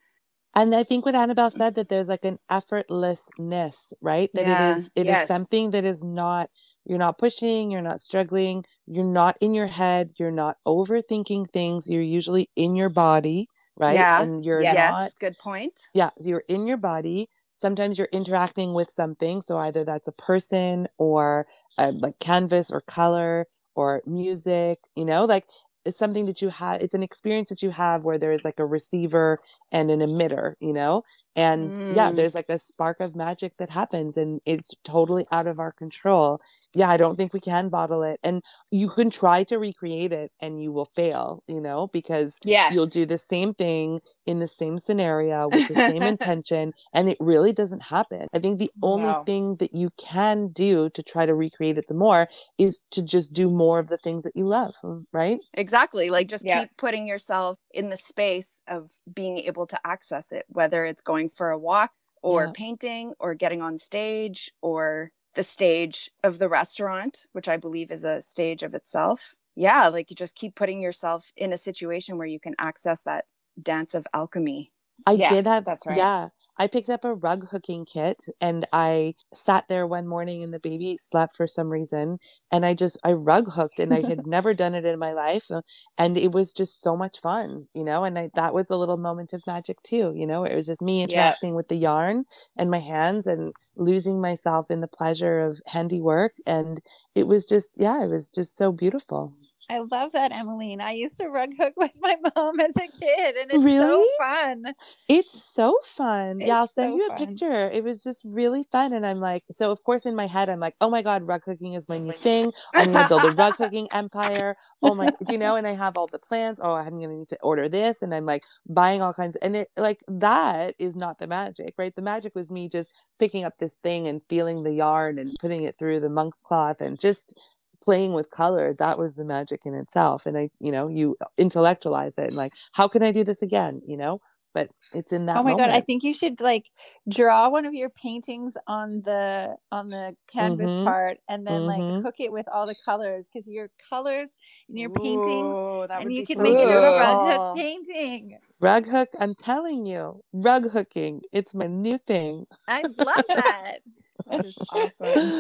and I think what Annabelle mm. said that there's like an effortlessness, right? That yeah. it is it yes. is something that is not you're not pushing, you're not struggling, you're not in your head, you're not overthinking things. You're usually in your body, right? Yeah. And you're yes. not good point. Yeah, you're in your body. Sometimes you're interacting with something, so either that's a person or a, like canvas or color or music, you know, like it's something that you have it's an experience that you have where there is like a receiver and an emitter you know and mm. yeah there's like a spark of magic that happens and it's totally out of our control yeah i don't think we can bottle it and you can try to recreate it and you will fail you know because yes. you'll do the same thing in the same scenario with the same intention and it really doesn't happen i think the only wow. thing that you can do to try to recreate it the more is to just do more of the things that you love right exactly like just yeah. keep putting yourself in the space of being able to access it whether it's going for a walk or yeah. painting or getting on stage or the stage of the restaurant, which I believe is a stage of itself. Yeah, like you just keep putting yourself in a situation where you can access that dance of alchemy. I yeah, did have that's right. Yeah. I picked up a rug hooking kit and I sat there one morning and the baby slept for some reason and I just I rug hooked and I had never done it in my life uh, and it was just so much fun, you know, and I, that was a little moment of magic too, you know. It was just me interacting yeah. with the yarn and my hands and losing myself in the pleasure of handiwork and it was just yeah, it was just so beautiful. I love that, Emmeline. I used to rug hook with my mom as a kid and it's really? so fun. It's so fun. It's yeah, I'll send so you a fun. picture. It was just really fun. And I'm like, so of course in my head, I'm like, oh my God, rug hooking is my new thing. I'm gonna build a rug hooking empire. Oh my, you know, and I have all the plans. Oh, I'm gonna need to order this. And I'm like buying all kinds of, and it like that is not the magic, right? The magic was me just picking up this thing and feeling the yarn and putting it through the monk's cloth and just playing with color that was the magic in itself and i you know you intellectualize it and like how can i do this again you know but it's in that. oh my god i think you should like draw one of your paintings on the on the canvas Mhm. part and then like Mhm. hook it with all the colors because your colors and your paintings Ooh, that would and you be could so make it a rug hook painting rug hook. I'm telling you, rug hooking. It's my new thing. i love that That is awesome.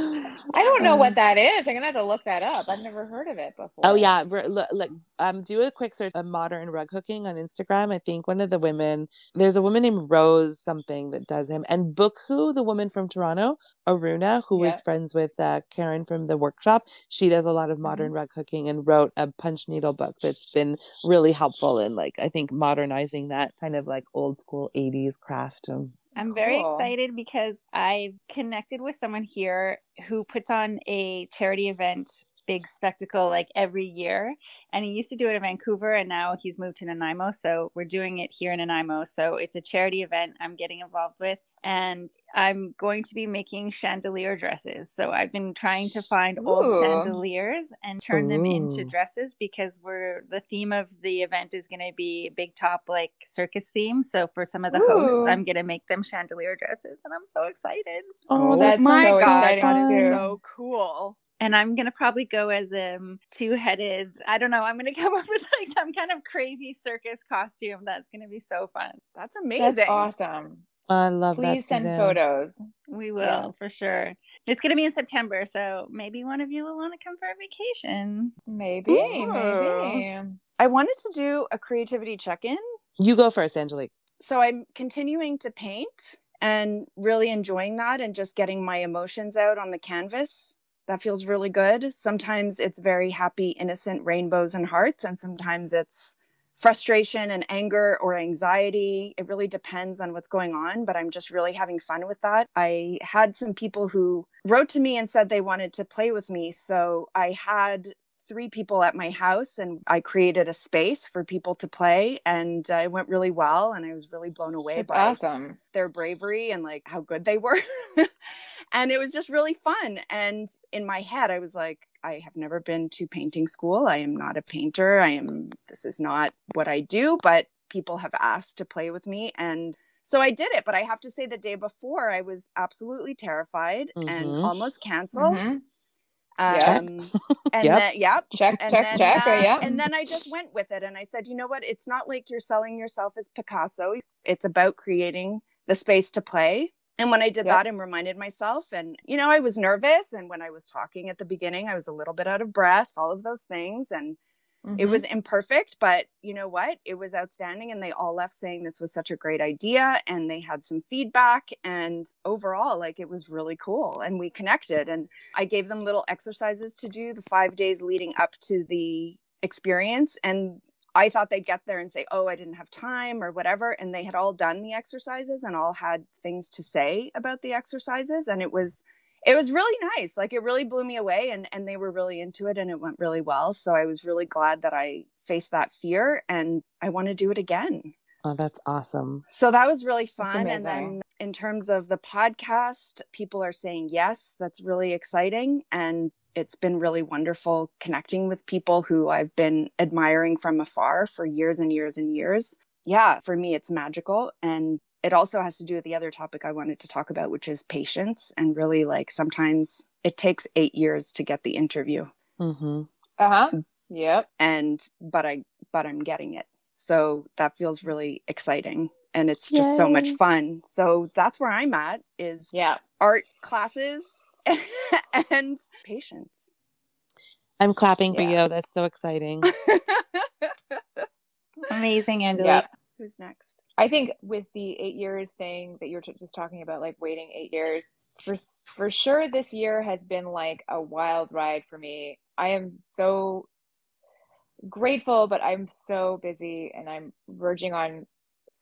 I don't know what that is. I'm gonna have to look that up. I've never heard of it before. Oh yeah, look, look, um, do a quick search of modern rug hooking on Instagram. I think one of the women, there's a woman named Rose something that does him, and Bookhu, the woman from Toronto, Aruna, who is Yeah. friends with uh, Karen from the workshop. She does a lot of modern Mm-hmm. rug hooking and wrote a punch needle book that's been really helpful in like I think modernizing that kind of like old school '80s craft. Um, I'm very excited because I've connected with someone here who puts on a charity event, big spectacle, like every year. And he used to do it in Vancouver and now he's moved to Nanaimo. So we're doing it here in Nanaimo. So it's a charity event I'm getting involved with. And I'm going to be making chandelier dresses. So I've been trying to find old chandeliers and turn them into dresses because we're the theme of the event is going to be big top like circus theme. So for some of the hosts, I'm going to make them chandelier dresses, and I'm so excited. Oh, that that's my so god, exciting that is too. so cool. And I'm gonna probably go as um two headed. I don't know. I'm gonna come up with like some kind of crazy circus costume. That's gonna be so fun. That's amazing. That's awesome. I love that. Please send Suzanne. photos. We will Yeah. for sure. It's gonna be in September, so maybe one of you will want to come for a vacation. Maybe, Ooh. maybe. I wanted to do a creativity check-in. You go first, Angelique. So I'm continuing to paint and really enjoying that and just getting my emotions out on the canvas. That feels really good. Sometimes it's very happy, innocent rainbows and hearts, and sometimes it's frustration and anger or anxiety. It really depends on what's going on, but I'm just really having fun with that. I had some people who wrote to me and said they wanted to play with me. So I had three people at my house and I created a space for people to play and uh, it went really well and I was really blown away That's by awesome. their bravery and like how good they were. and it was just really fun and in my head I was like I have never been to painting school. I am not a painter. I am this is not what I do, but people have asked to play with me and so I did it, but I have to say the day before I was absolutely terrified and Mhm. almost canceled. Mhm. Um, Yeah. and Yep. then, yep. Check, And check, then, check. uh, uh, yeah. And then I just went with it and I said, you know what? It's not like you're selling yourself as Picasso. It's about creating the space to play. And when I did Yep. that and reminded myself, and you know, I was nervous. And when I was talking at the beginning, I was a little bit out of breath, all of those things. And it Mhm. was imperfect, but you know what? It was outstanding. And they all left saying this was such a great idea. And they had some feedback. And overall, like it was really cool. And we connected. And I gave them little exercises to do the five days leading up to the experience. And I thought they'd get there and say, oh, I didn't have time or whatever. And they had all done the exercises and all had things to say about the exercises. And it was, it was really nice like it really blew me away and and they were really into it and it went really well so i was really glad that i faced that fear and i want to do it again Oh, that's awesome. so that was really fun and then in terms of the podcast people are saying yes that's really exciting and it's been really wonderful connecting with people who i've been admiring from afar for years and years and years yeah for me it's magical and it also has to do with the other topic I wanted to talk about, which is patience. And really, like, sometimes it takes eight years to get the interview. hmm Uh-huh. Yep. And, but I, but I'm getting it. So that feels really exciting. And it's just so much fun. So that's where I'm at is Yeah. art classes and patience. I'm clapping for Yeah. you. That's so exciting. Amazing, Angela. Yeah. Who's next? I think with the eight years thing that you're t- just talking about, like waiting eight years, for for sure, this year has been like a wild ride for me. I am so grateful, but I'm so busy and I'm verging on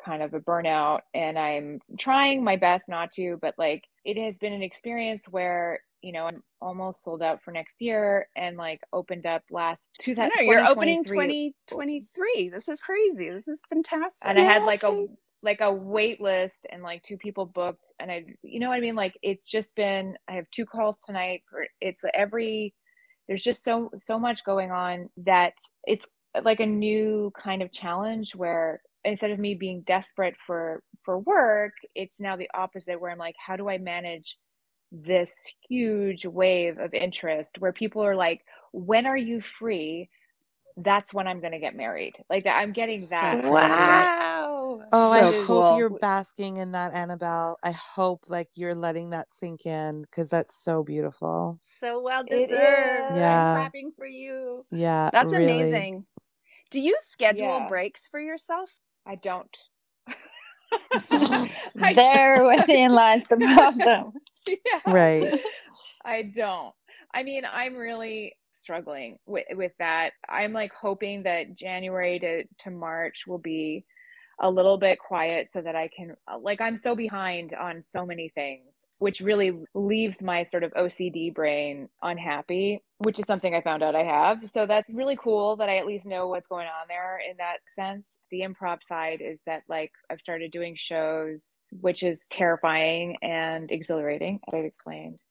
kind of a burnout, and I'm trying my best not to, but like it has been an experience where you know I'm almost sold out for next year, and like opened up last two I thousand. know you're opening 2023. This is crazy. This is fantastic. and I had like a like a wait list and like two people booked and I you know what I mean like it's just been I have two calls tonight for it's every there's just so so much going on that it's like a new kind of challenge where instead of me being desperate for for work, it's now the opposite where I'm like, how do I manage this huge wave of interest where people are like, when are you free? That's when I'm going to get married. Like I'm getting that. So, wow. Oh, So I hope cool. you're basking in that, Annabelle. I hope like you're letting that sink in because that's so beautiful. So well deserved. Yeah. I'm clapping for you. Yeah, That's really. amazing. Do you schedule Yeah. breaks for yourself? I don't. I there within lies the problem. yeah. Right. I don't. I mean, I'm really struggling with with that. I'm like hoping that January to to March will be a little bit quiet so that I can like I'm so behind on so many things, which really leaves my sort of OCD brain unhappy, which is something I found out I have. So that's really cool that I at least know what's going on there in that sense. The improv side is that like I've started doing shows, which is terrifying and exhilarating, as I've explained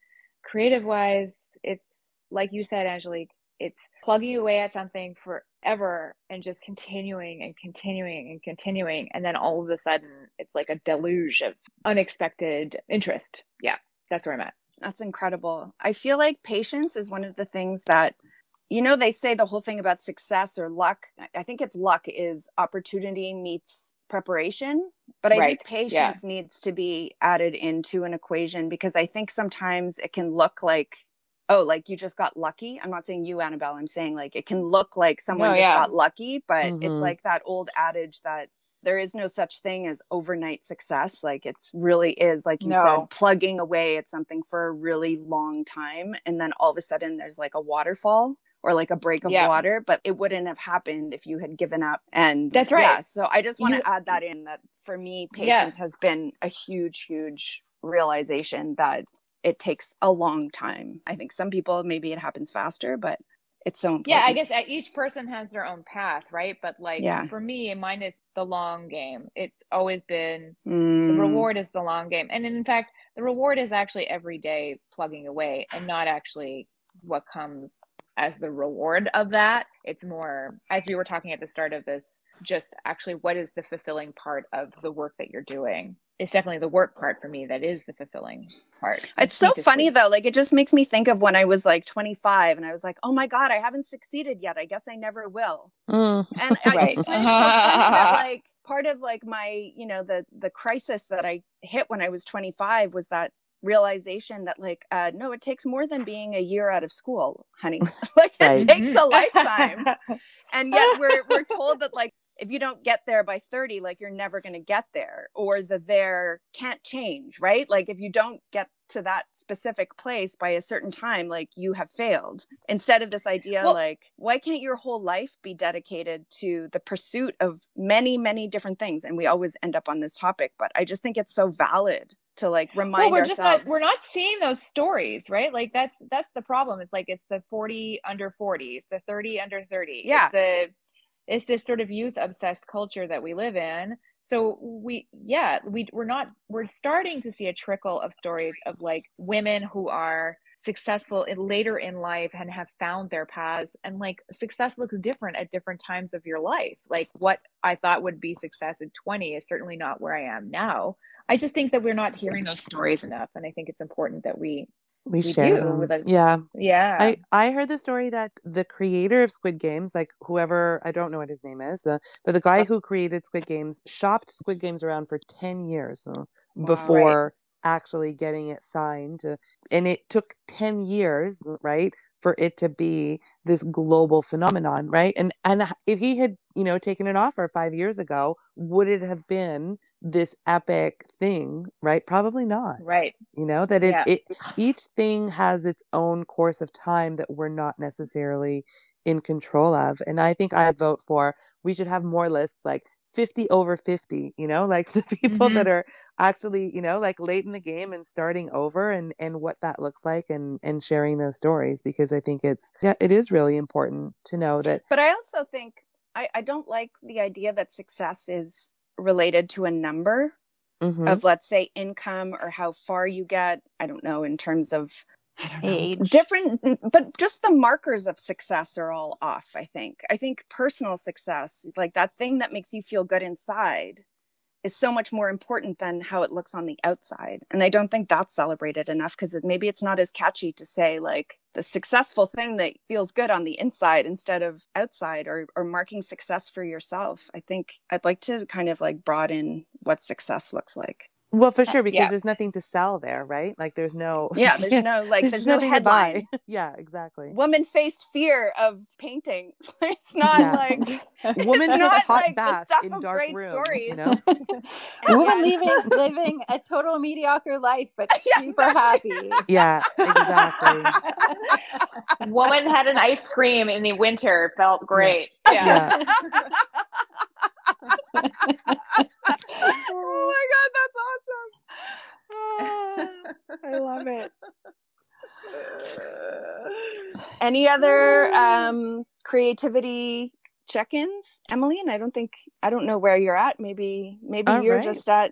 creative wise it's like you said angelique it's plugging away at something forever and just continuing and continuing and continuing and then all of a sudden it's like a deluge of unexpected interest yeah that's where i'm at That's incredible. I feel like patience is one of the things that, you know, they say the whole thing about success or luck. I- think it's luck is opportunity meets preparation. But I think Right. Yeah. patience needs to be added into an equation because I think sometimes it can look like, oh, like you just got lucky. I'm not saying you, Annabelle. I'm saying like it can look like someone No, just got lucky, but it's Mhm. like that old adage that there is no such thing as overnight success. Like it's really is, like you No. said, plugging away at something for a really long time. And then all of a sudden there's like a waterfall or like a break of Yeah. water, but it wouldn't have happened if you had given up. And That's right. Yeah, so I just want to add that in that for me, Yeah. patience has been a huge, huge realization that it takes a long time. I think some people, maybe it happens faster, but it's so important. yeah i guess uh, each person has their own path right but like Yeah. for me mine is the long game it's always been the Mm, reward is the long game and in fact the reward is actually every day plugging away and not actually what comes as the reward of that it's more as we were talking at the start of this just actually what is the fulfilling part of the work that you're doing it's definitely the work part for me that is the fulfilling part It's so funny sleep. though. Like it just makes me think of when I was like 25 and I was like, oh my God, I haven't succeeded yet. I guess I never will. Mm. And I Right. it's so funny that like part of like my, you know, the the crisis that I hit when I was 25 was that realization that like uh no it takes more than being a year out of school honey like Right. it takes a Mhm. lifetime and yet we're we're told that like if you don't get there by 30 like you're never going to get there or the there can't change right? Like if you don't get to that specific place by a certain time like you have failed. Instead of this idea Well- like why can't your whole life be dedicated to the pursuit of many many different things? And we always end up on this topic but i just think it's so valid to like remind well, we're ourselves just not we're not seeing those stories right? Like that's that's the problem. It's like it's the 40 under 40 it's the 30 under 30 Yeah. it's the it's this sort of youth obsessed culture that we live in. So we yeah we we're not we're starting to see a trickle of stories of like women who are successful in later in life and have found their paths and like success looks different at different times of your life. Like what i thought would be success at 20 is certainly not where i am now. I just think that we're not hearing those stories enough, and I think it's important that we, We, We share do them. a- yeah. yeah, I, I heard the story that the creator of Squid Games, like whoever, I don't know what his name is, uh, but the guy who created Squid Games shopped Squid Games around for 10 years uh, before actually getting it signed. uh, and it took 10 years, right, for it to be this global phenomenon, right? And and if he had, you know, taken an offer 5 years ago, would it have been this epic thing, right? Probably not right, you know that it, Yeah. it each thing has its own course of time that we're not necessarily in control of and i think i vote for we should have more lists like 50 over 50 you know like the people Mhm. that are actually you know like late in the game and starting over and and what that looks like and and sharing those stories because i think it's yeah it is really important to know that But I also think I, I don't like the idea that success is related to a number Mhm. of, let's say, income or how far you get. I don't know, in terms of age. different but just the markers of success are all off i think. I think personal success like that thing that makes you feel good inside is so much more important than how it looks on the outside. And i don't think that's celebrated enough because it, maybe it's not as catchy to say like the successful thing that feels good on the inside instead of outside or, or marking success for yourself. I think i'd like to kind of like broaden what success looks like Well, for sure, because yeah. there's nothing to sell there, right? Like there's no yeah there's no like there's, no nothing to buy. headline Yeah, exactly. woman faced fear of painting it's not Yeah. like Woman It's took a not hot like the bath stuff in of dark great room. stories. You know, Woman yet- living living a total mediocre life, but Yeah, super exactly. happy. yeah, exactly. Woman had an ice cream in the winter, felt great. Yeah. Yeah. Oh my god that's awesome Ah, i love it any other um creativity check-ins emmeline i don't think i don't know where you're at maybe maybe All you're right. just at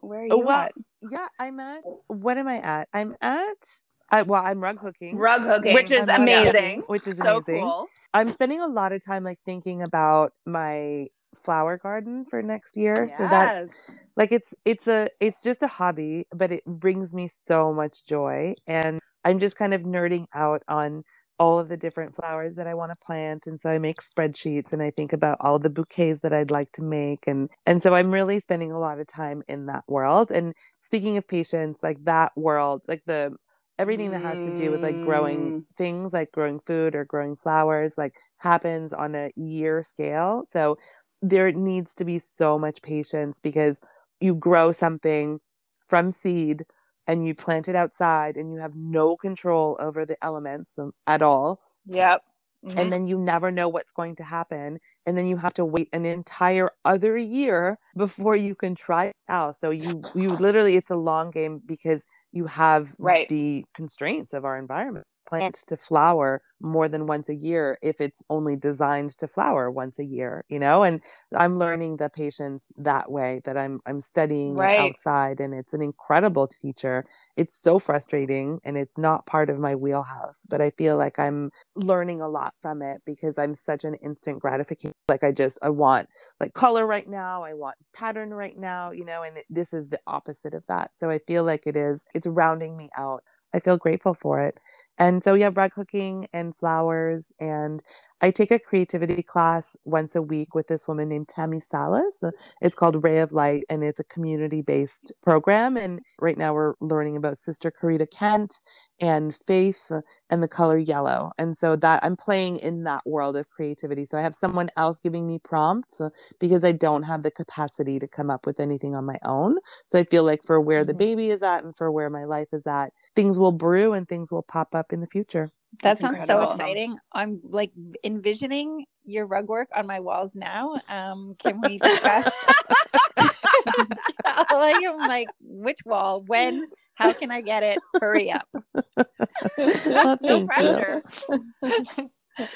where are you Oh, well, at Yeah, I'm at. What am I at? I'm at. I, well, I'm rug hooking. Rug hooking. which is I'm amazing hooking, which is so amazing. cool I'm spending a lot of time like thinking about my flower garden for next year. So that's like it's it's a it's just a hobby, but it brings me so much joy and I'm just kind of nerding out on all of the different flowers that I want to plant and so I make spreadsheets and I think about all the bouquets that I'd like to make and and so I'm really spending a lot of time in that world and speaking of patience like that world like the everything that has to do with like growing mm. things like growing food or growing flowers like happens on a year scale so there needs to be so much patience because you grow something from seed and you plant it outside and you have no control over the elements at all. Yep. Mhm. and then you never know what's going to happen. And then you have to wait an entire other year before you can try it out. So you you literally it's a long game because you have Right. the constraints of our environment plant to flower more than once a year if it's only designed to flower once a year you know? And i'm learning the patience that way that i'm i'm studying Right. outside and it's an incredible teacher. It's so frustrating and it's not part of my wheelhouse but i feel like i'm learning a lot from it because i'm such an instant gratification like i just i want like color right now i want pattern right now you know and it, this is the opposite of that. So i feel like it is it's rounding me out i feel grateful for it. And so yeah bread cooking and flowers and i take a creativity class once a week with this woman named tammy salas. It's called ray of light and it's a community based program. And right now we're learning about sister Corita Kent and faith and the color yellow. And so that i'm playing in that world of creativity. So i have someone else giving me prompts uh, because i don't have the capacity to come up with anything on my own. So i feel like for where the Mhm. baby is at and for where my life is at things will brew and things will pop up in the future That That's sounds incredible. so exciting. I'm like envisioning your rug work on my walls now. Um, can we discuss? like, I'm like, which wall? When? How can I get it? Hurry up. No pressure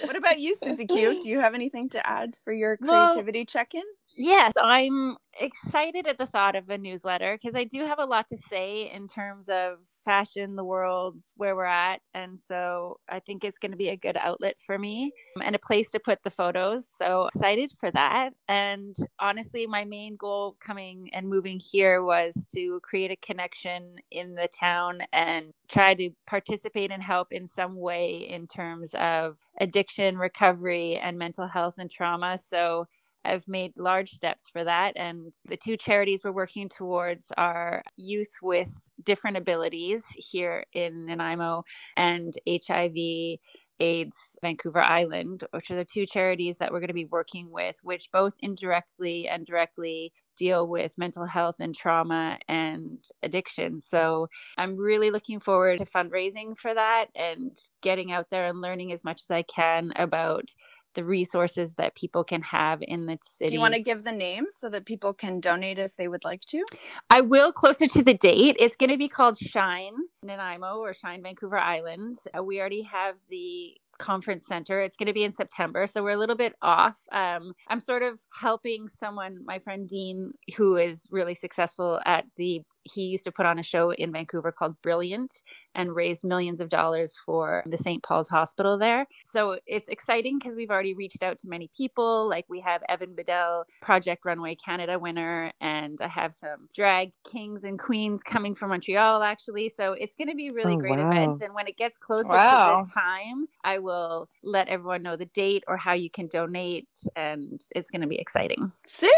what about you susie q do you have anything to add for your Well- creativity check-in Yes, I'm excited at the thought of a newsletter because I do have a lot to say in terms of fashion, the world's where we're at. And so I think it's going to be a good outlet for me and a place to put the photos. So excited for that. And honestly, my main goal coming and moving here was to create a connection in the town and try to participate and help in some way in terms of addiction, recovery, and mental health and trauma. So I've made large steps for that. And the two charities we're working towards are youth with different abilities here in Nanaimo and HIV AIDS Vancouver Island, which are the two charities that we're going to be working with, which both indirectly and directly deal with mental health and trauma and addiction. So I'm really looking forward to fundraising for that and getting out there and learning as much as I can about the resources that people can have in the city. do you want to give the names so that people can donate if they would like to I will closer to the date. It's going to be called Shine Nanaimo or Shine Vancouver Island. Uh, we already have the conference center. It's going to be in September, so we're a little bit off. Um, I'm sort of helping someone, my friend Dean, who is really successful at the he used to put on a show in Vancouver called Brilliant and raised millions of dollars for the St. Paul's Hospital there. So it's exciting because we've already reached out to many people. Like we have Evan Biddell, Project Runway Canada winner, and I have some drag kings and queens coming from Montreal actually. So it's going to be really Oh, great wow. event. And when it gets closer Wow. to the time, I will let everyone know the date or how you can donate. And it's going to be exciting. Sue,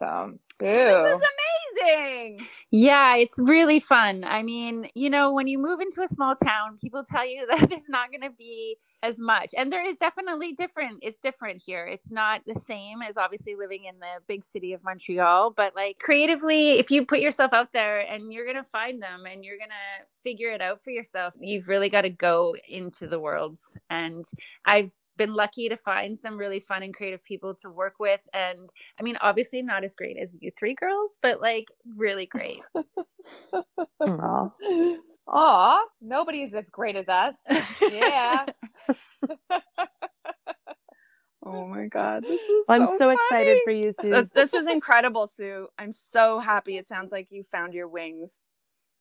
Awesome. this is amazing. Yeah, it's really fun. I mean, you know, when you move into a small town, people tell you that there's not going to be as much. And there is definitely different. It's different here. It's not the same as obviously living in the big city of Montreal, but like creatively, if you put yourself out there and you're going to find them and you're going to figure it out for yourself, you've really got to go into the worlds. And I've been lucky to find some really fun and creative people to work with and I mean obviously not as great as you three girls but like really great. Aw. Aw, nobody's as great as us. Yeah. Oh my god, this is I'm so, so, excited for you, Sue. This, this is incredible, Sue. I'm so happy. It sounds like you found your wings.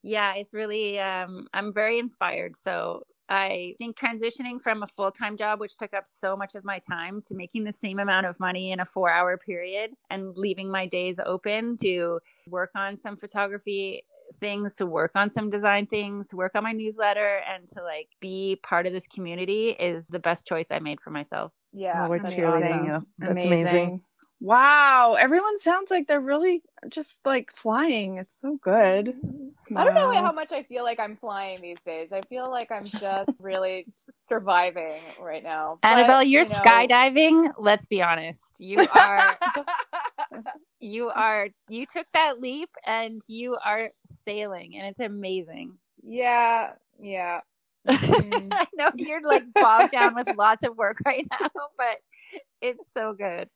yeah it's really um i'm very inspired so i think transitioning from a full-time job which took up so much of my time to making the same amount of money in a four hour period and leaving my days open to work on some photography things to work on some design things to work on my newsletter and to like be part of this community is the best choice i made for myself Yeah. Oh, we're that's cheerleading awesome. you. That's amazing. Wow, everyone sounds like they're really just like flying. It's so good. I don't know how much I feel like I'm flying these days. I feel like I'm just really surviving right now. But, annabelle you're you know, skydiving let's be honest you are you are you took that leap and you are sailing and it's amazing Yeah, yeah. Mhm. i know you're like bogged down with lots of work right now but it's so good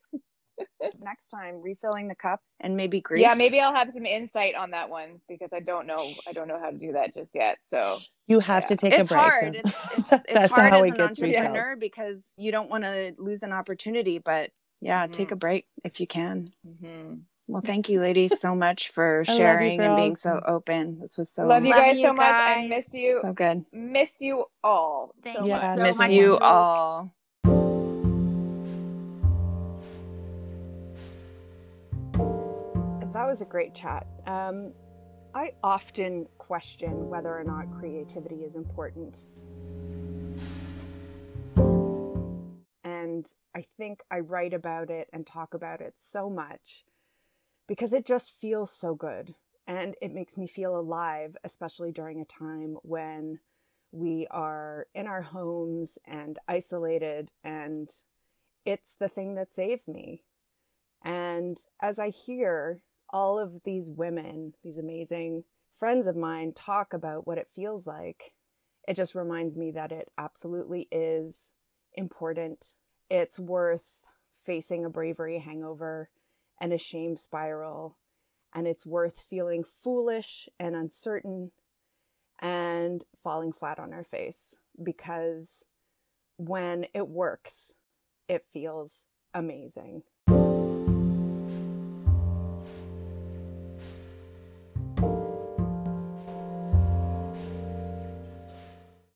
Next time, refilling the cup and maybe grease. Yeah, maybe I'll have some insight on that one because I don't know. I don't know how to do that just yet. So You have Yeah. to take it's a break. hard. It's, it's, it's That's hard how as it an gets refilled. entrepreneur because you don't want to lose an opportunity. But yeah, take Mhm. a break if you can. mhm. Well, thank you, ladies, so much for I love you, sharing and being so open. This was so love you Love guys you so much. I miss you. so good. miss you all. Thank so you much. Yeah, so Miss much. you all. That was a great chat. Um, I often question whether or not creativity is important. And I think I write about it and talk about it so much because it just feels so good. And it makes me feel alive, especially during a time when we are in our homes and isolated, and it's the thing that saves me. And as I hear all of these women, these amazing friends of mine, talk about what it feels like, it just reminds me that it absolutely is important. It's worth facing a bravery hangover and a shame spiral. And it's worth feeling foolish and uncertain and falling flat on our face because when it works, it feels amazing.